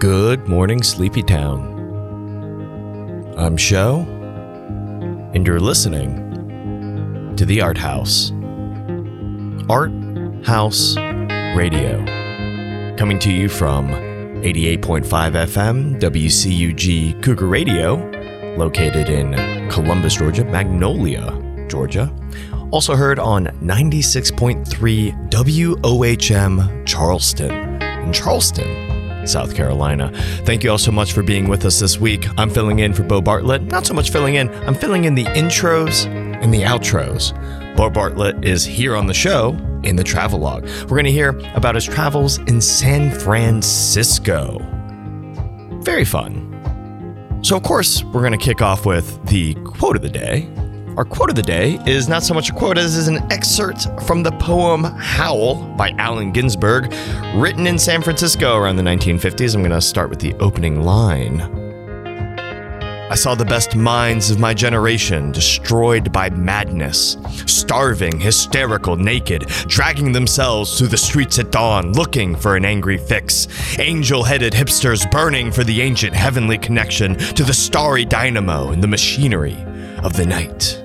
Good morning, Sleepy Town. I'm Sho, and you're listening to The ArtHaus. Art House Radio. Coming to you from 88.5 FM, WCUG Cougar Radio, located in Columbus, Georgia, Magnolia, Georgia. Also heard on 96.3 WOHM Charleston in Charleston, South Carolina. Thank you all so much for being with us this week. I'm filling in for Bo Bartlett. Not so much filling in, I'm filling in the intros and the outros. Bo Bartlett is here on the show in the travelogue. We're going to hear about his travels in San Francisco. Very fun. So, of course, we're going to kick off with the quote of the day. Our quote of the day is not so much a quote as is an excerpt from the poem Howl by Allen Ginsberg, written in San Francisco around the 1950s. I'm going to start with the opening line. I saw the best minds of my generation destroyed by madness, starving, hysterical, naked, dragging themselves through the streets at dawn, looking for an angry fix. Angel headed hipsters burning for the ancient heavenly connection to the starry dynamo and the machinery of the night.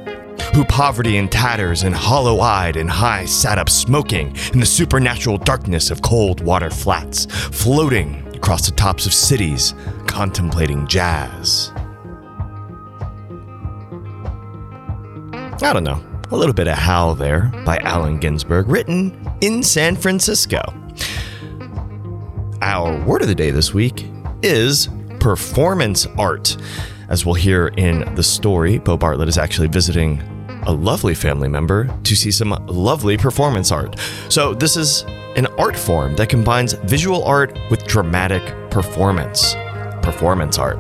Who poverty and tatters and hollow eyed and high sat up smoking in the supernatural darkness of cold water flats, floating across the tops of cities, contemplating jazz. I don't know, a little bit of Howl there by Allen Ginsberg, written in San Francisco. Our word of the day this week is performance art. As we'll hear in the story, Bo Bartlett is actually visiting a lovely family member to see some lovely performance art. So, this is an art form that combines visual art with dramatic performance. Performance art.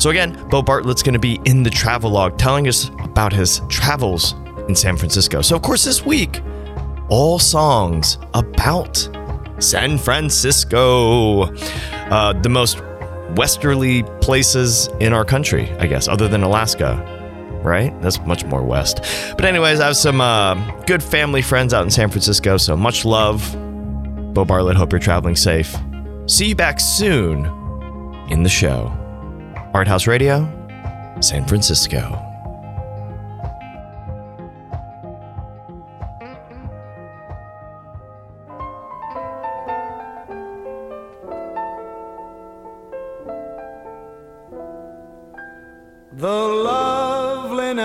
So, again, Bo Bartlett's going to be in the travelogue telling us about his travels in San Francisco. So, of course, this week, all songs about San Francisco, uh, the most westerly places in our country, I guess, other than Alaska, right? That's much more west. But, anyways, I have some uh, good family friends out in San Francisco, so much love. Bo Bartlett, hope you're traveling safe. See you back soon in the show. ArtHaus Radio, San Francisco.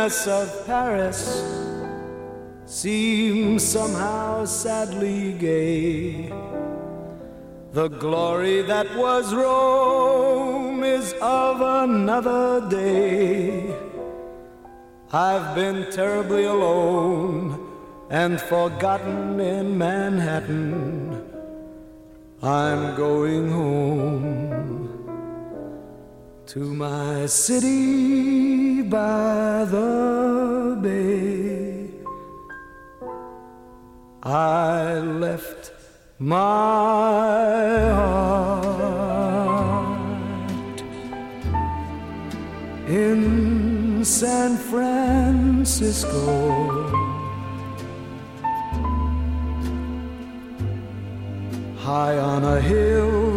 Of Paris seems somehow sadly gay. The glory that was Rome is of another day. I've been terribly alone and forgotten in Manhattan. I'm going home to my city by the bay. I left my heart in San Francisco. High on a hill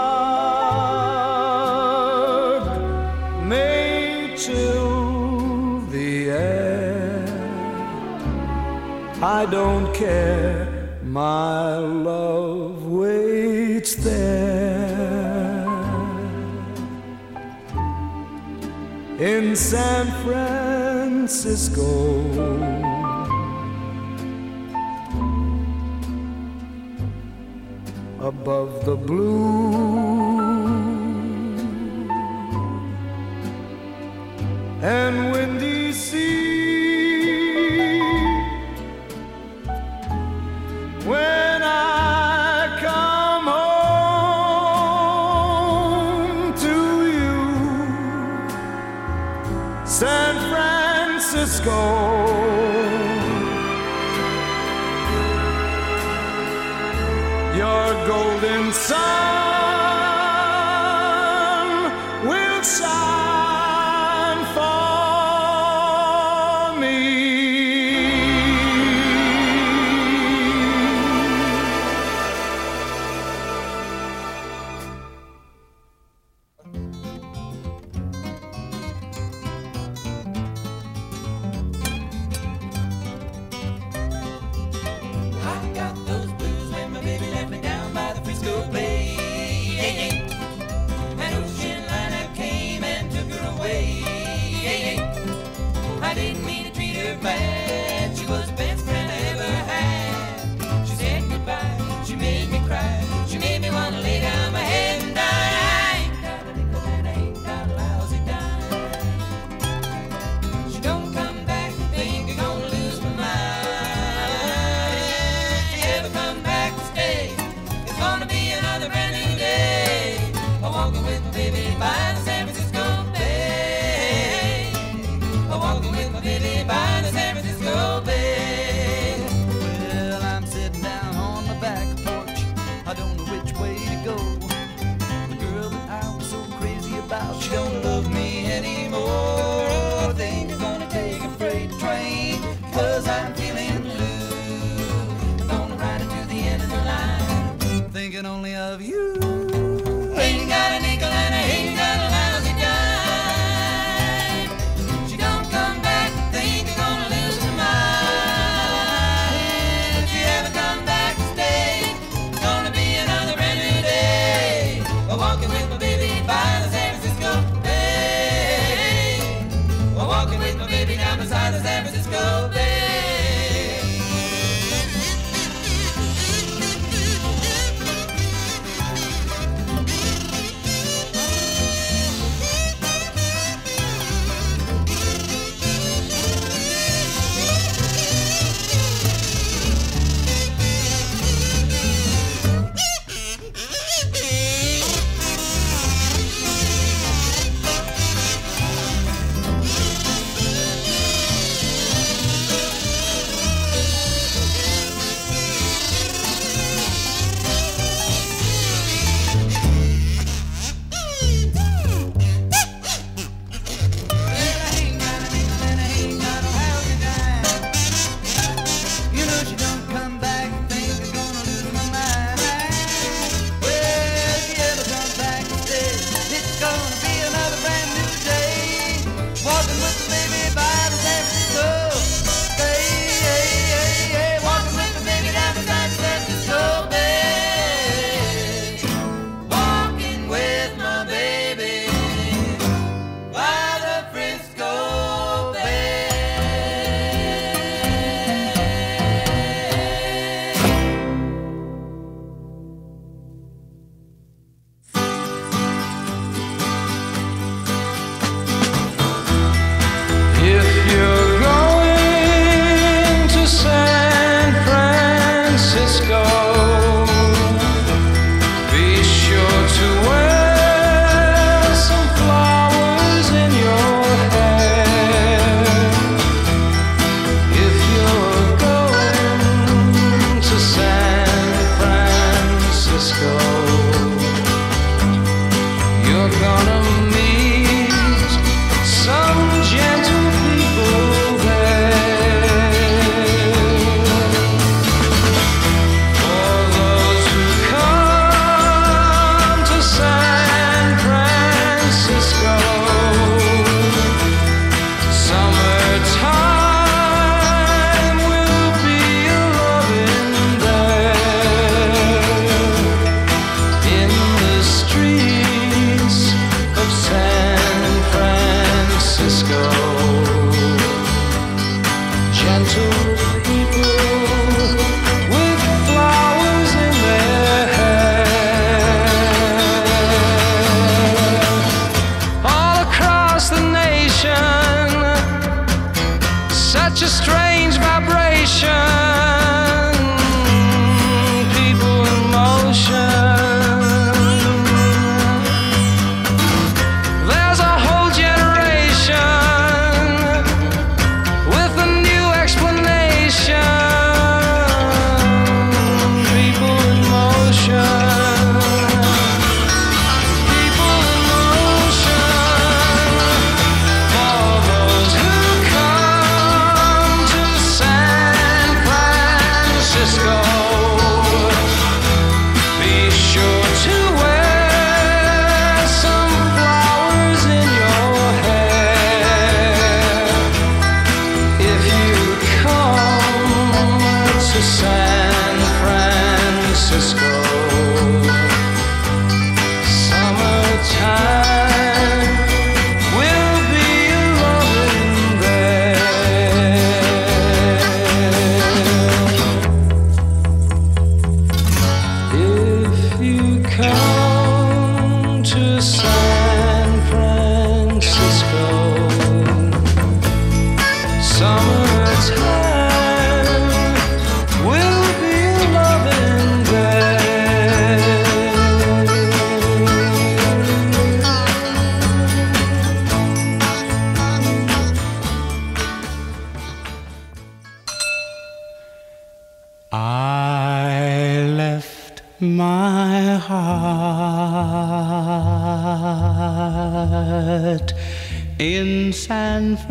I don't care, my love waits there. In San Francisco. Above the blue. And windy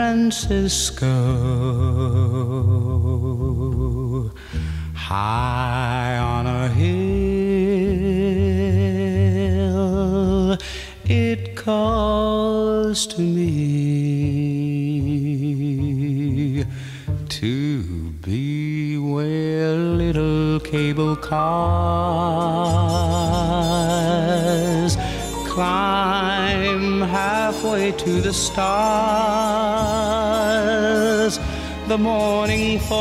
Francisco, high on a hill. It calls to me to be where little cable cars climb halfway to the stars. The morning fog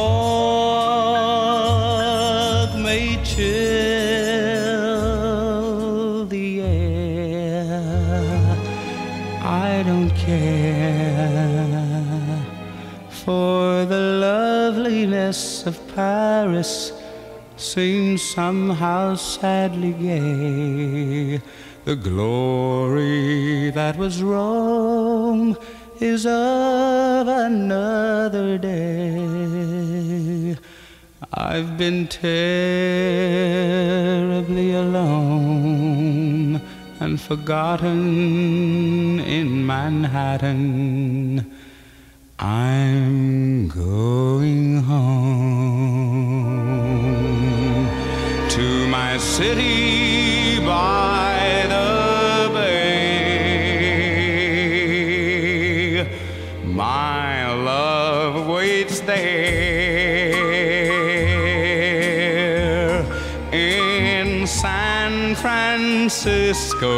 may chill the air. I don't care for the loveliness of Paris seems somehow sadly gay. The glory that was Rome is of I've been terribly alone and forgotten in Manhattan. I'm going home to my city by the bay. My Francisco.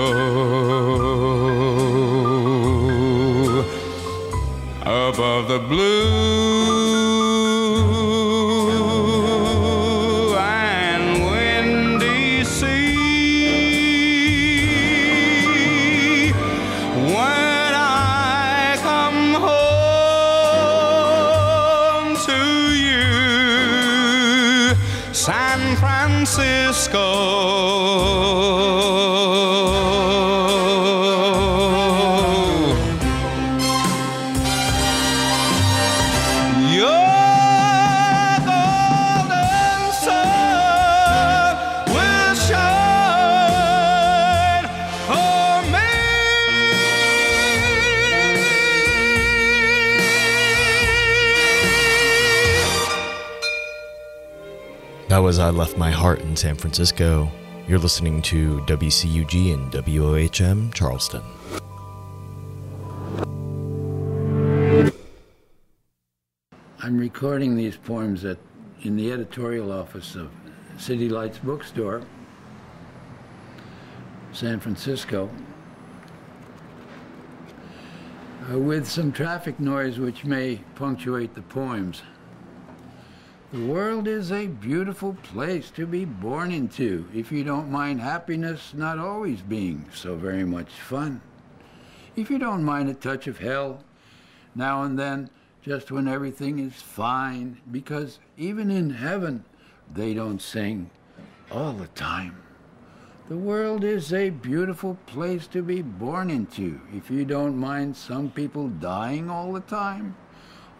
Above the blue Was I Left My Heart in San Francisco. You're listening to WCUG and WOHM Charleston. I'm recording these poems at, in the editorial office of City Lights Bookstore, San Francisco, uh, with some traffic noise which may punctuate the poems. The world is a beautiful place to be born into if you don't mind happiness not always being so very much fun. If you don't mind a touch of hell now and then, just when everything is fine, because even in heaven they don't sing all the time. The world is a beautiful place to be born into if you don't mind some people dying all the time,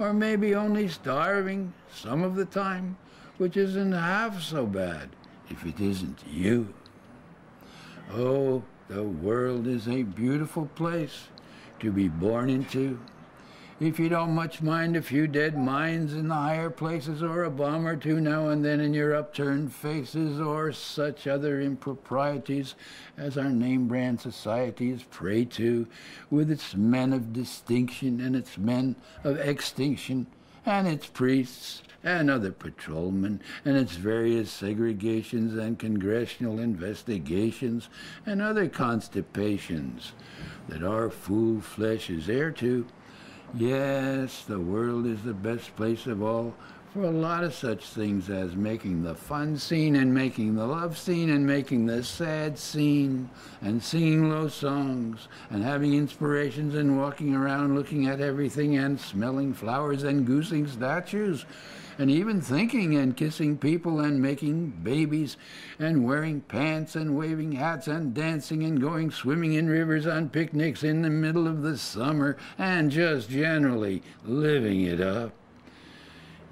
or maybe only starving some of the time, which isn't half so bad if it isn't you. Oh, the world is a beautiful place to be born into. If you don't much mind a few dead minds in the higher places, or a bomb or two now and then in your upturned faces, or such other improprieties as our name brand society is prey to, with its men of distinction and its men of extinction, and its priests and other patrolmen and its various segregations and congressional investigations and other constipations that our fool flesh is heir to. Yes, the world is the best place of all for a lot of such things as making the fun scene and making the love scene and making the sad scene and singing low songs and having inspirations and walking around looking at everything and smelling flowers and goosing statues and even thinking and kissing people and making babies and wearing pants and waving hats and dancing and going swimming in rivers on picnics in the middle of the summer and just generally living it up.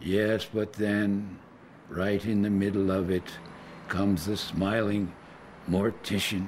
Yes, but then, right in the middle of it, comes the smiling mortician.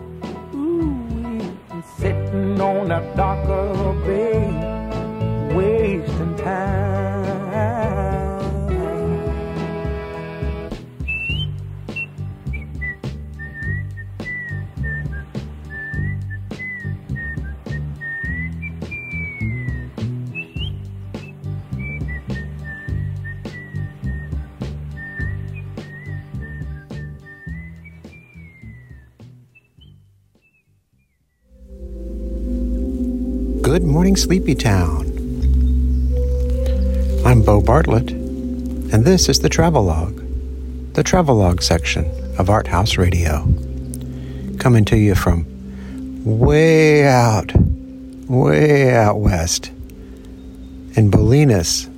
Sitting on a dock of a bay, wasting time. Good morning, Sleepy Town. I'm Bo Bartlett, and this is the Travelogue, the Travelogue section of ArtHaus Radio. Coming to you from way out, way out west in Bolinas,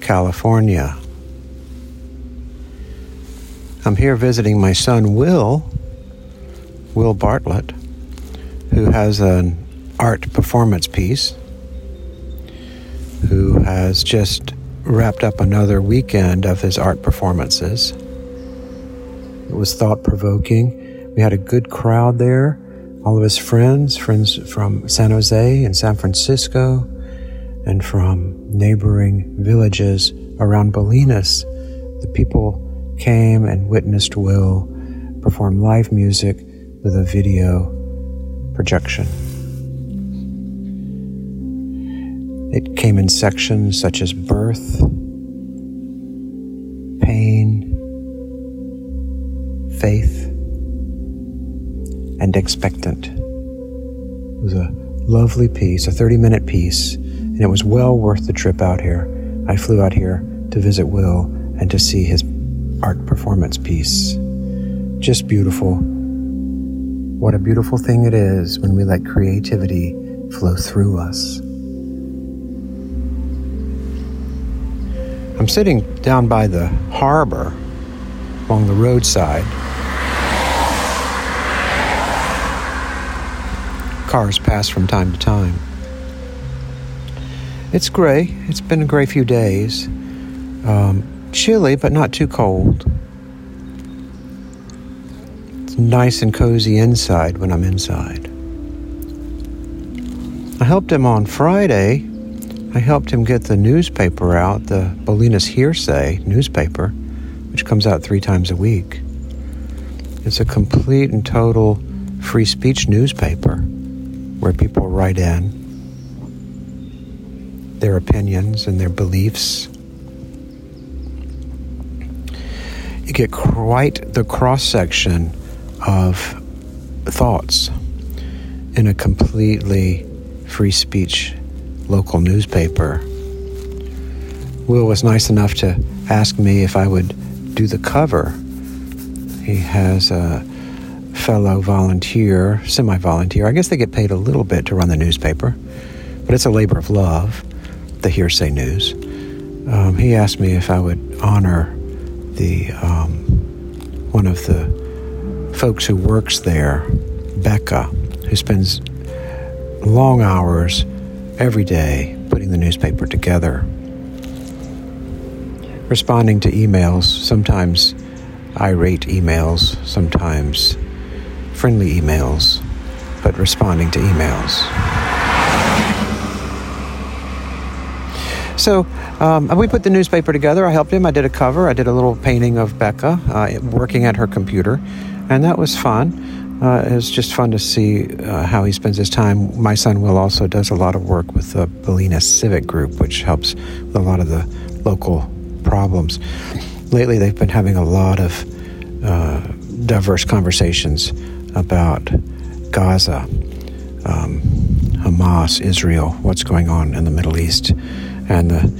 California. I'm here visiting my son Will, Will Bartlett, who has an art performance piece, who has just wrapped up another weekend of his art performances. It was thought provoking. We had a good crowd there. All of his friends, friends from San Jose and San Francisco, and from neighboring villages around Bolinas. The people came and witnessed Will perform live music with a video projection. It came in sections such as birth, pain, faith, and expectant. It was a lovely piece, a 30 minute piece, and it was well worth the trip out here. I flew out here to visit Will and to see his art performance piece. Just beautiful. What a beautiful thing it is when we let creativity flow through us. I'm sitting down by the harbor along the roadside. Cars pass from time to time. It's gray. It's been a gray few days. Um, chilly, but not too cold. It's nice and cozy inside when I'm inside. I helped him on Friday I helped him get the newspaper out, the Bolinas Hearsay newspaper, which comes out three times a week. It's a complete and total free speech newspaper where people write in their opinions and their beliefs. You get quite the cross section of thoughts in a completely free speech local newspaper. Will was nice enough to ask me if I would do the cover. He has a fellow volunteer, semi volunteer. I guess they get paid a little bit to run the newspaper, but it's a labor of love, the hearsay news. Um, he asked me if I would honor the um, one of the folks who works there, Becca, who spends long hours every day putting the newspaper together, responding to emails, sometimes irate emails, sometimes friendly emails, but responding to emails. So um, we put the newspaper together. I helped him. I did a cover. I did a little painting of Becca uh, working at her computer, and that was fun. Uh, it was just fun to see uh, how he spends his time. My son Will also does a lot of work with the Bolinas Civic Group, which helps with a lot of the local problems. Lately, they've been having a lot of uh, diverse conversations about Gaza, um, Hamas, Israel, what's going on in the Middle East, and the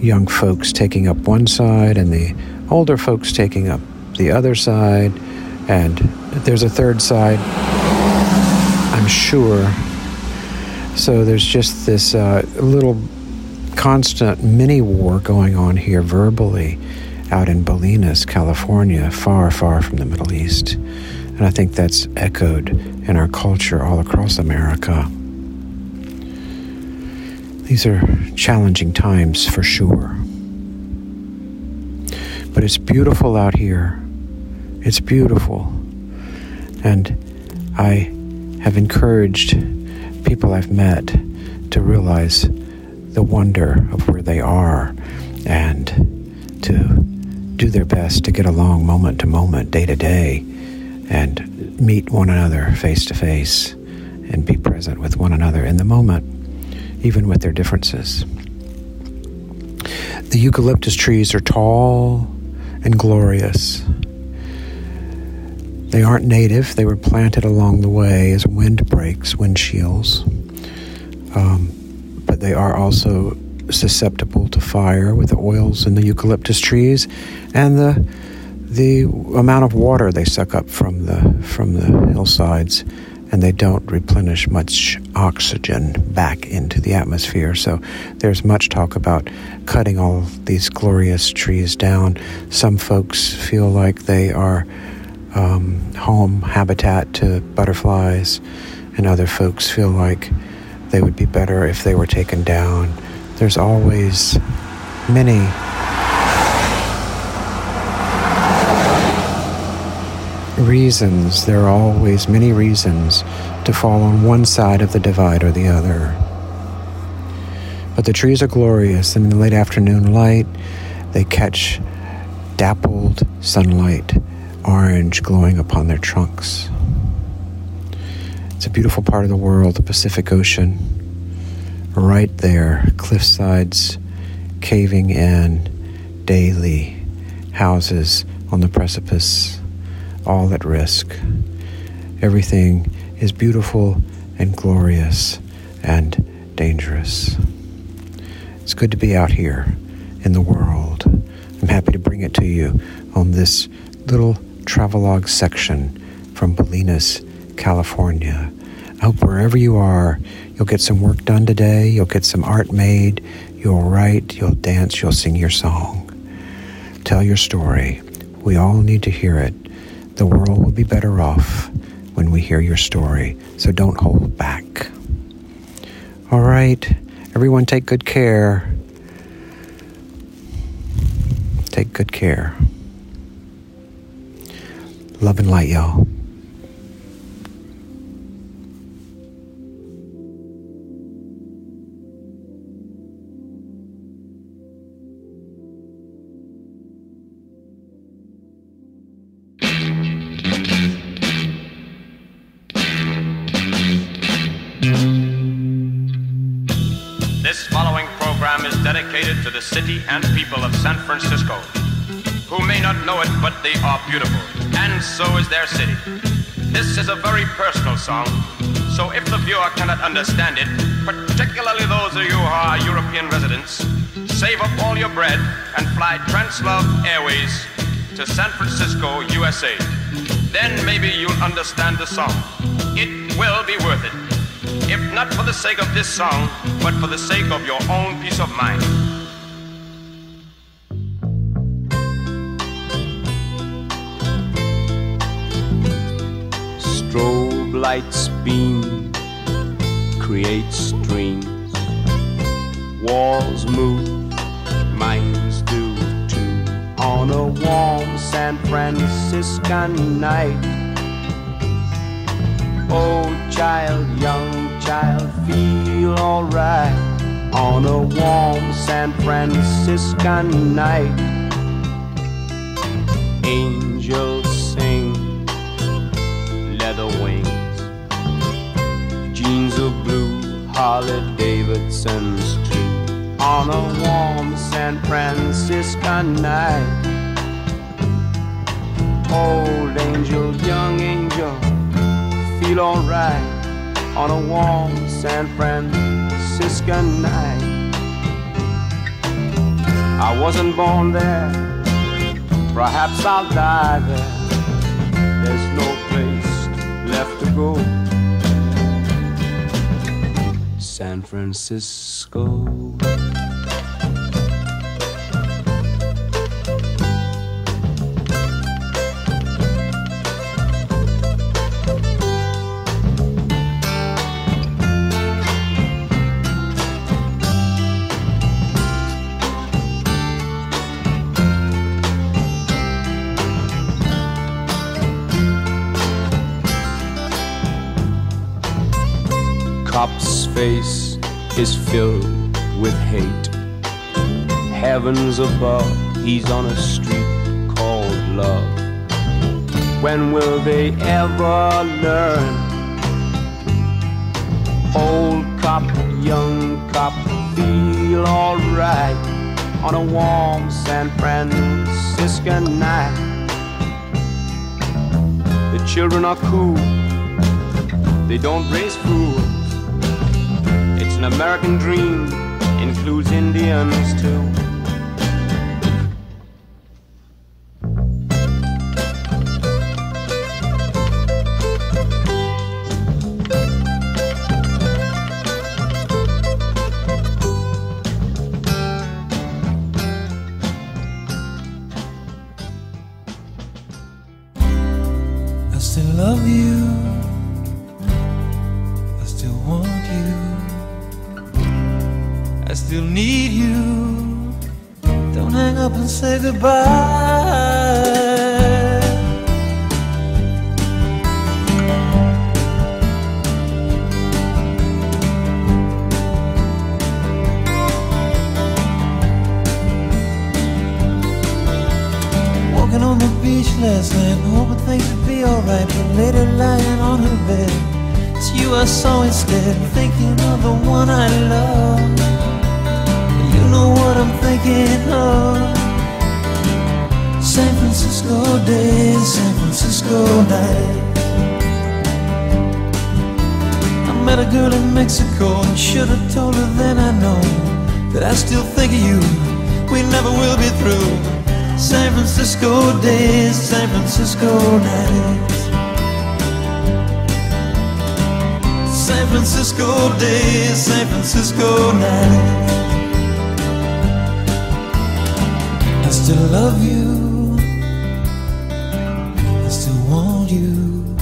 young folks taking up one side and the older folks taking up the other side. And there's a third side, I'm sure. So there's just this uh, little constant mini war going on here verbally out in Bolinas, California, far, far from the Middle East. And I think that's echoed in our culture all across America. These are challenging times for sure. But it's beautiful out here. It's beautiful. And I have encouraged people I've met to realize the wonder of where they are and to do their best to get along moment to moment, day to day, and meet one another face to face and be present with one another in the moment, even with their differences. The eucalyptus trees are tall and glorious. They aren't native, they were planted along the way as wind breaks windshields. Um, but they are also susceptible to fire with the oils in the eucalyptus trees and the the amount of water they suck up from the from the hillsides and they don't replenish much oxygen back into the atmosphere. So there's much talk about cutting all these glorious trees down. Some folks feel like they are um, home habitat to butterflies, and other folks feel like they would be better if they were taken down. There's always many reasons, there are always many reasons to fall on one side of the divide or the other. But the trees are glorious, and in the late afternoon light, they catch dappled sunlight, orange glowing upon their trunks. It's a beautiful part of the world, the Pacific Ocean. Right there, cliff sides caving in daily, houses on the precipice all at risk. Everything is beautiful and glorious and dangerous. It's good to be out here in the world. I'm happy to bring it to you on this little travelogue section from Bolinas, California. I hope wherever you are, you'll get some work done today, you'll get some art made, you'll write, you'll dance, you'll sing your song. Tell your story. We all need to hear it. The world will be better off when we hear your story, so don't hold back. All right, everyone take good care. Take good care. Love and light, y'all. This following program is dedicated to the city and people of San Francisco, who may not know it, but they are beautiful, and so is their city. This is a very personal song, so if the viewer cannot understand it, particularly those of you who are European residents, save up all your bread and fly Translove Airways to San Francisco, USA. Then maybe you'll understand the song. It will be worth it. If not for the sake of this song, but for the sake of your own peace of mind. Lights beam, creates streams. Walls move, minds do too. On a warm San Franciscan night. Old child, young child, feel alright. On a warm San Franciscan night. Angels Harley Davidson's too. On a warm San Francisco night, old angel, young angel, feel alright. On a warm San Franciscan night, I wasn't born there, perhaps I'll die there. There's no place left to go. San Francisco. Face is filled with hate. Heavens above, he's on a street called love. When will they ever learn? Old cop, young cop, feel alright on a warm San Francisco night. The children are cool, they don't raise fools. An American dream, includes Indians too. Walking on the beach last night, hoping things would be alright. But later, lying on her bed, it's you I saw instead, thinking of the one I love. You know what I'm thinking of. San Francisco day, San Francisco nights. I met a girl in Mexico and should have told her then I know that I still think of you. We never will be through. San Francisco days, San Francisco nights. San Francisco days, San Francisco nights. I still love you. I still want you.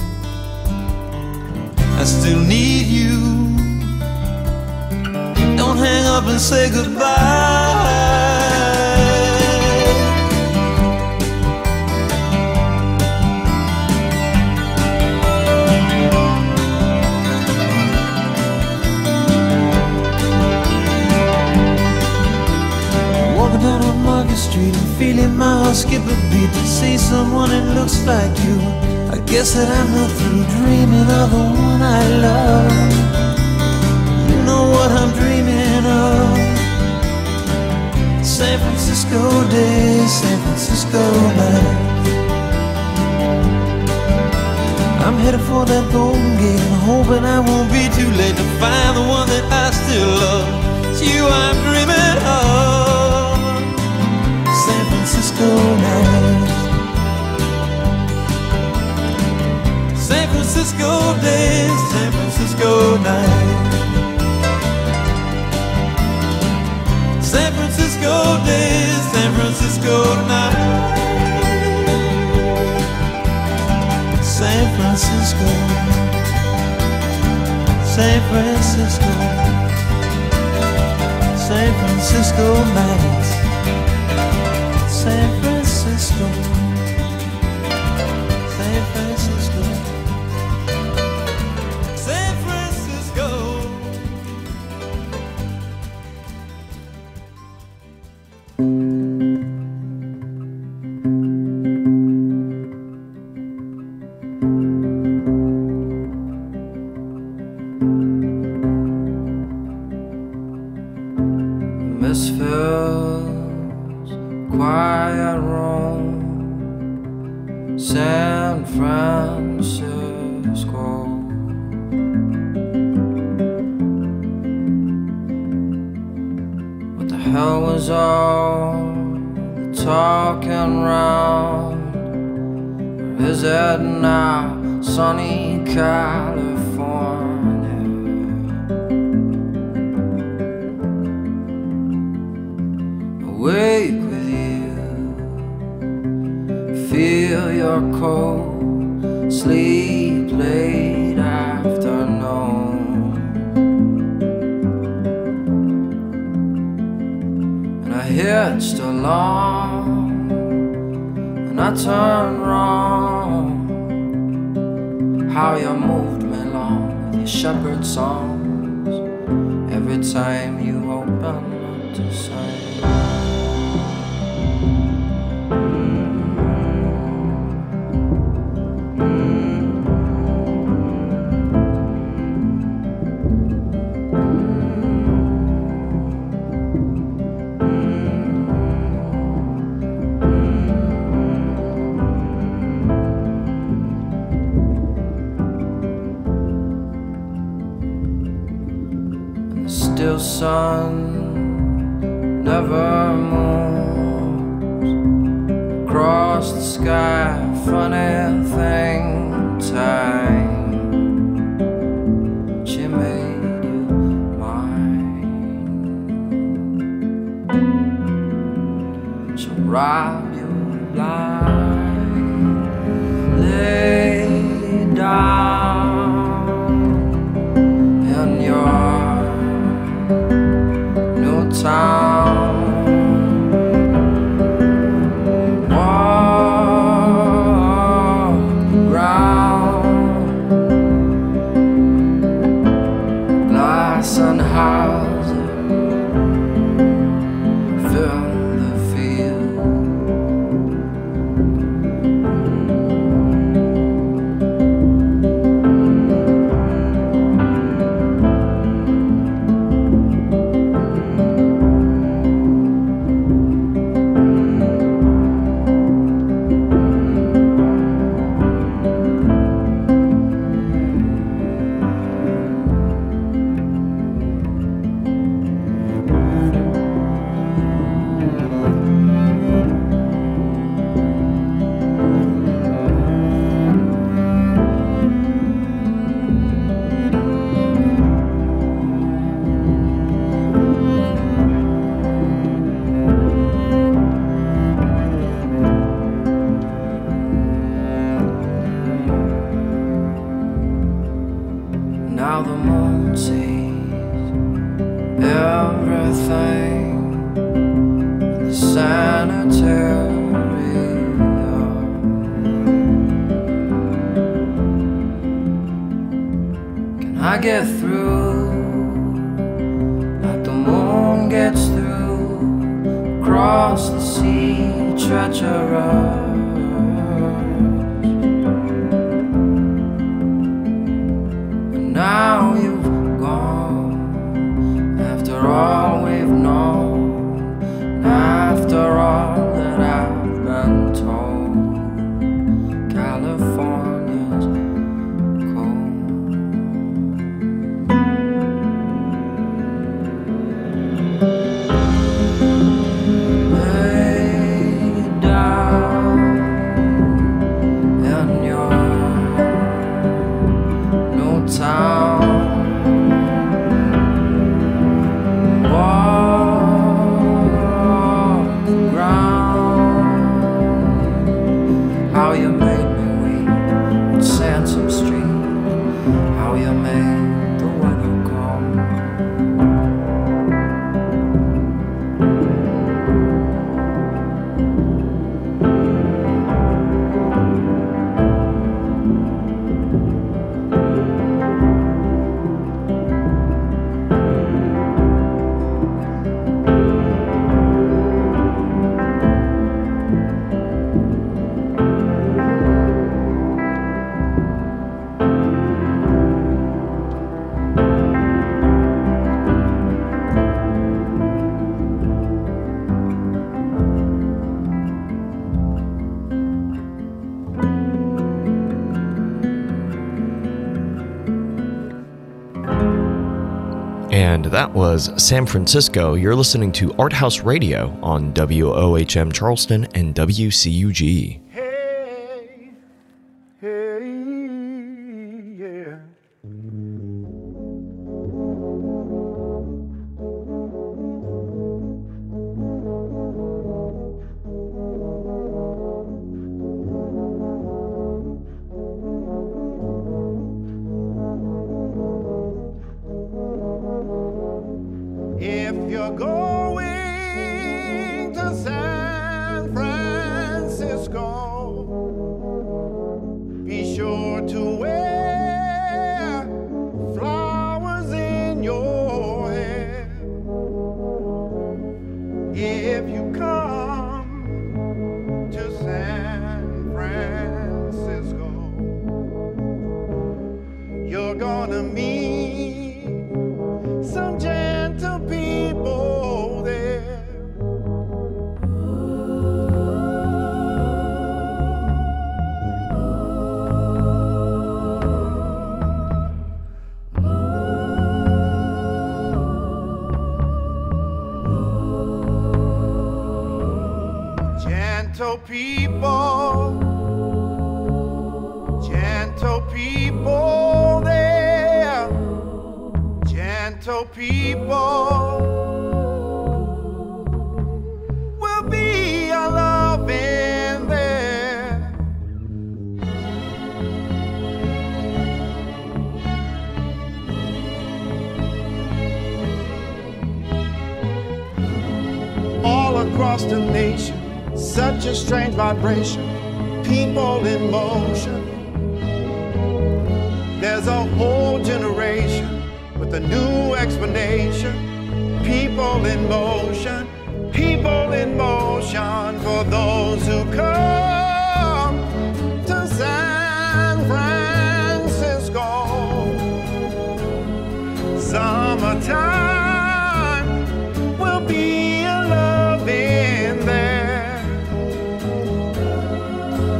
I still need you. Don't hang up and say goodbye. Walking down on Market Street and feeling my heart skip a beat to see someone that looks like you. I guess that I'm not through dreaming of the one I love. You know what I'm dreaming of. San Francisco days, San Francisco nights. I'm headed for that golden gate, hoping I won't be too late to find the one that I still love. It's you I'm dreaming night. San Francisco days, San Francisco night. San Francisco days, San Francisco night. San Francisco. San Francisco. San Francisco nights and sun. That San Francisco. You're listening to ArtHaus Radio on WOHM Charleston and WCUG. Gentle people will be a loving there. All across the nation, such a strange vibration, people in motion. There's a whole generation with a new explanation. People in motion, people in motion for those who come to San Francisco. Summertime will be a loving there.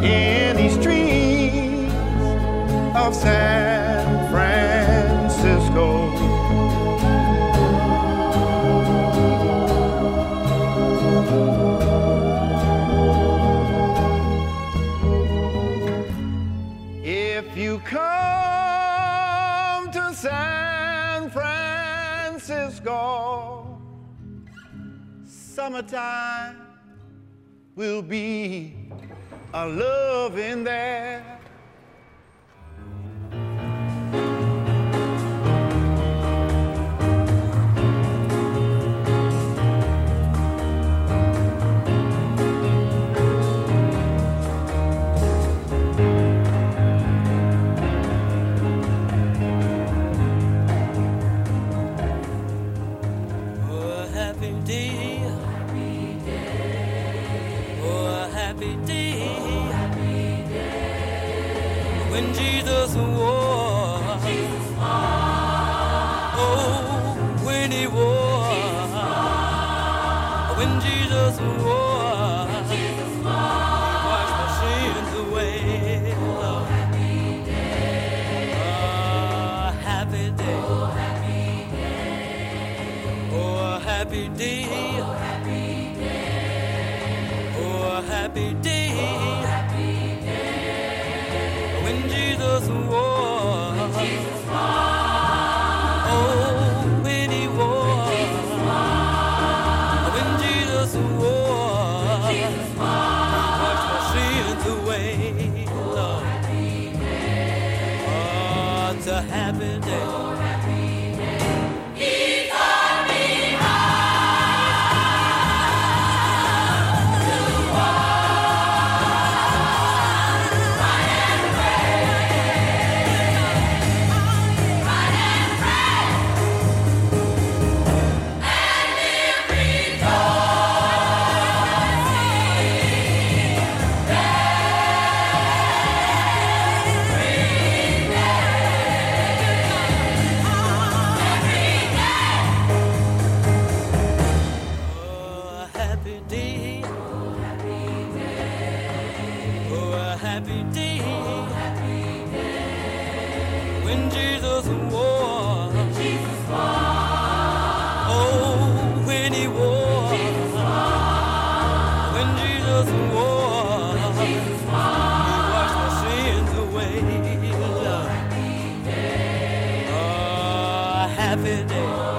In these streets of San summertime will be a loving there. Oh, a happy day. When Jesus wore. happy day.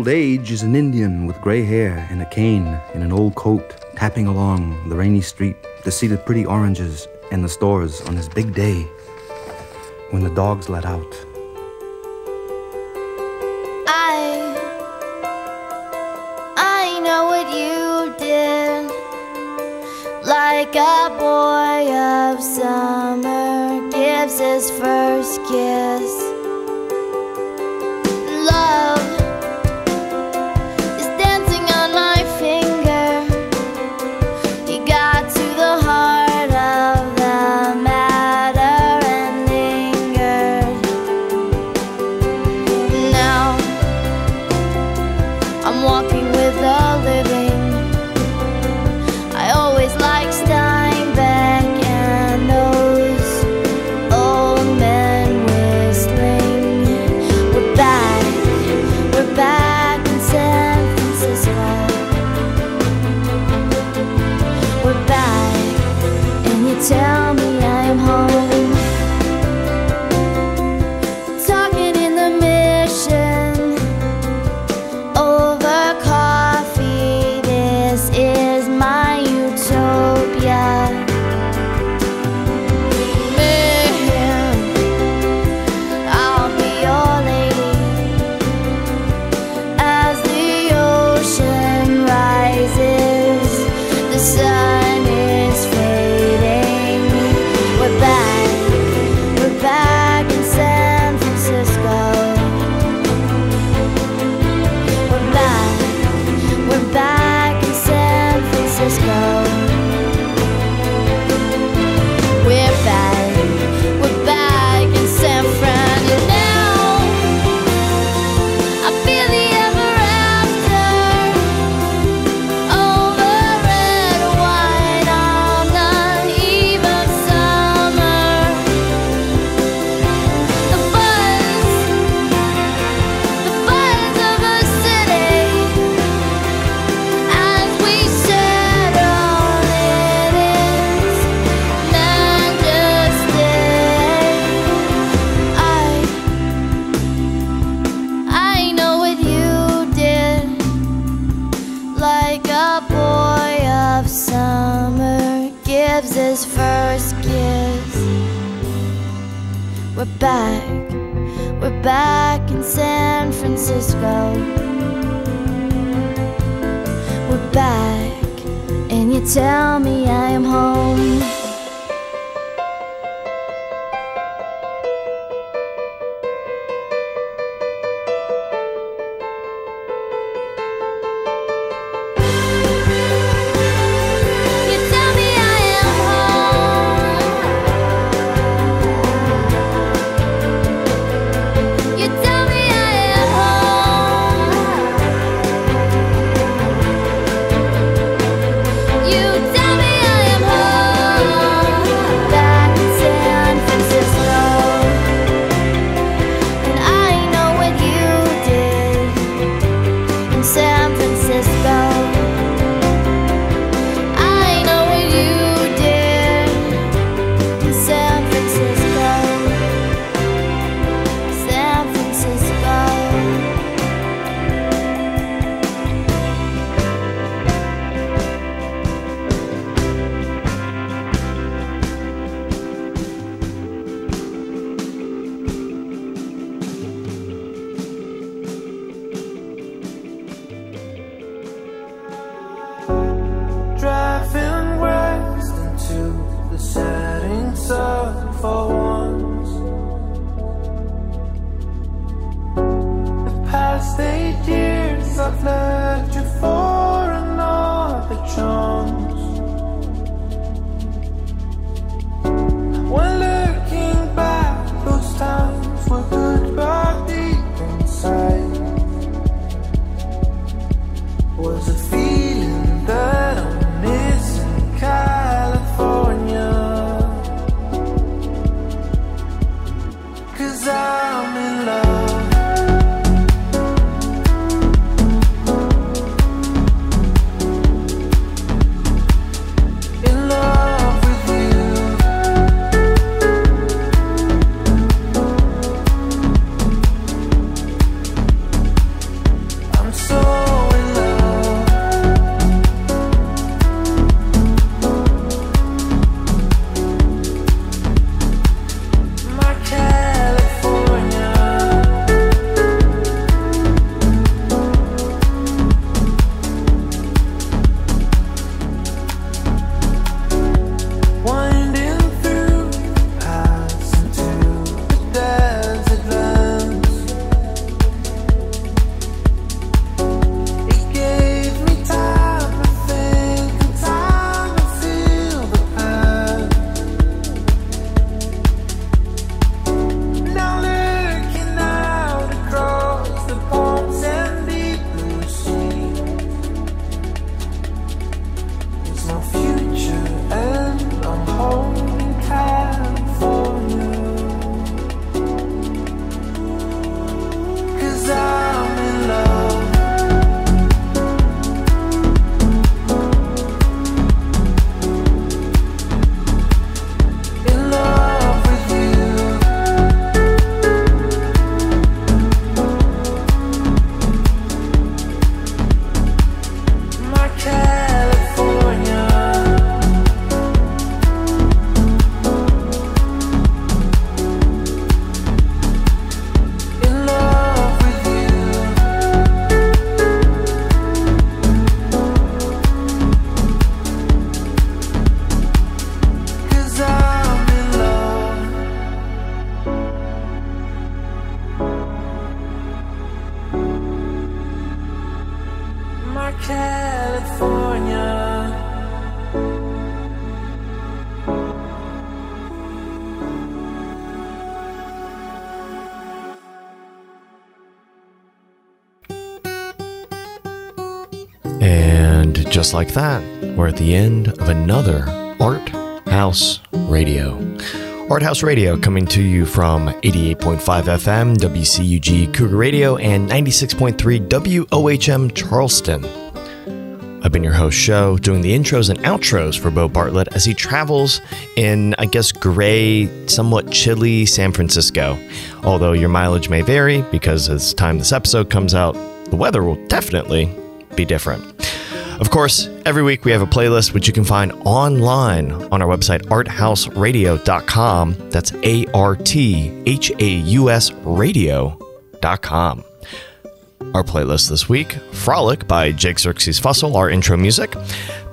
Old age is an Indian with gray hair and a cane in an old coat, tapping along the rainy street to see the pretty oranges in the stores on this big day when the dogs let out. I I know what you did like a boy of summer gives his first kiss back, and you tell me I am home. Cause I'm in love. Just like that, we're at the end of another Art House Radio. ArtHaus Radio coming to you from 88.5 FM, WCUG Cougar Radio, and 96.3 WOHM Charleston. I've been your host, Show, doing the intros and outros for Bo Bartlett as he travels in, I guess, gray, somewhat chilly San Francisco. Although your mileage may vary because as time this episode comes out, the weather will definitely be different. Of course, every week we have a playlist which you can find online on our website, arthausradio.com. That's A R T H A U S radio.com. Our playlist this week Frolic by Jake Xerxes Fussell, our intro music.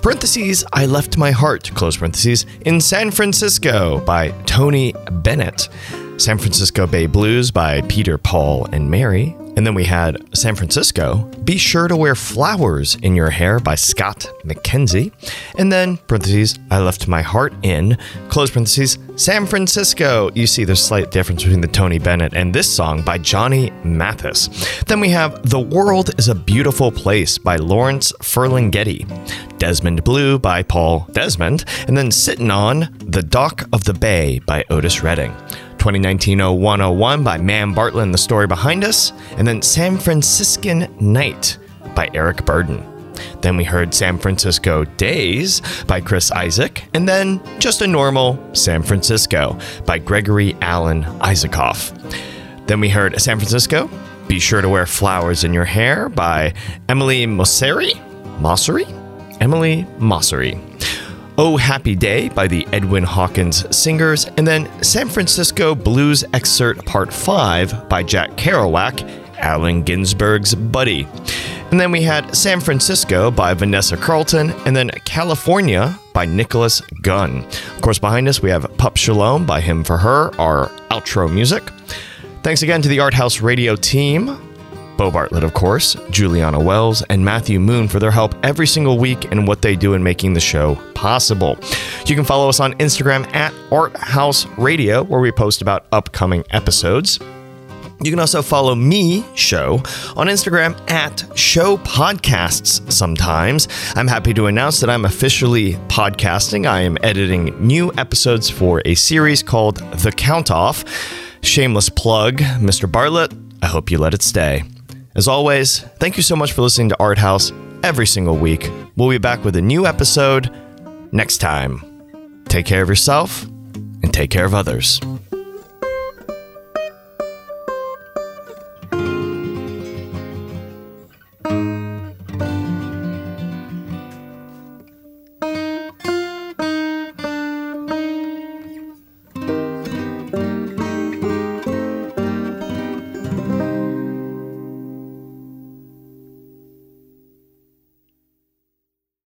Parentheses, I Left My Heart, close parentheses, in San Francisco by Tony Bennett. San Francisco Bay Blues by Peter, Paul, and Mary. And then we had San Francisco, Be Sure to Wear Flowers in Your Hair by Scott McKenzie. And then, parentheses, I Left My Heart in, close parentheses, San Francisco. You see the slight difference between the Tony Bennett and this song by Johnny Mathis. Then we have The World is a Beautiful Place by Lawrence Ferlinghetti. Desmond Blue by Paul Desmond. And then Sitting on The Dock of the Bay by Otis Redding. 2019-0101 by Man Bartlett the story behind us, and then San Franciscan Night by Eric Burdon. Then we heard San Francisco Days by Chris Isaak, and then just a normal San Francisco by Gregory Alan Isakov. Then we heard San Francisco, Be Sure to Wear Flowers in Your Hair by Emily Mosseri. Mossery? Emily Mossery. Oh Happy Day by the Edwin Hawkins Singers, and then San Francisco Blues Excerpt Part 5 by Jack Kerouac, Allen Ginsberg's buddy. And then we had San Francisco by Vanessa Carlton, and then California by Nicholas Gunn. Of course, behind us we have Pup Shalom by Him for Her, our outro music. Thanks again to the ArtHaus Radio team. Bo Bartlett, of course, Juliana Wells, and Matthew Moon for their help every single week and what they do in making the show possible. You can follow us on Instagram at ArtHaus Radio, where we post about upcoming episodes. You can also follow me, Show, on Instagram at Show Podcasts sometimes. I'm happy to announce that I'm officially podcasting. I am editing new episodes for a series called The Count Off. Shameless plug, Mr. Bartlett. I hope you let it stay. As always, thank you so much for listening to ArtHaus every single week. We'll be back with a new episode next time. Take care of yourself and take care of others.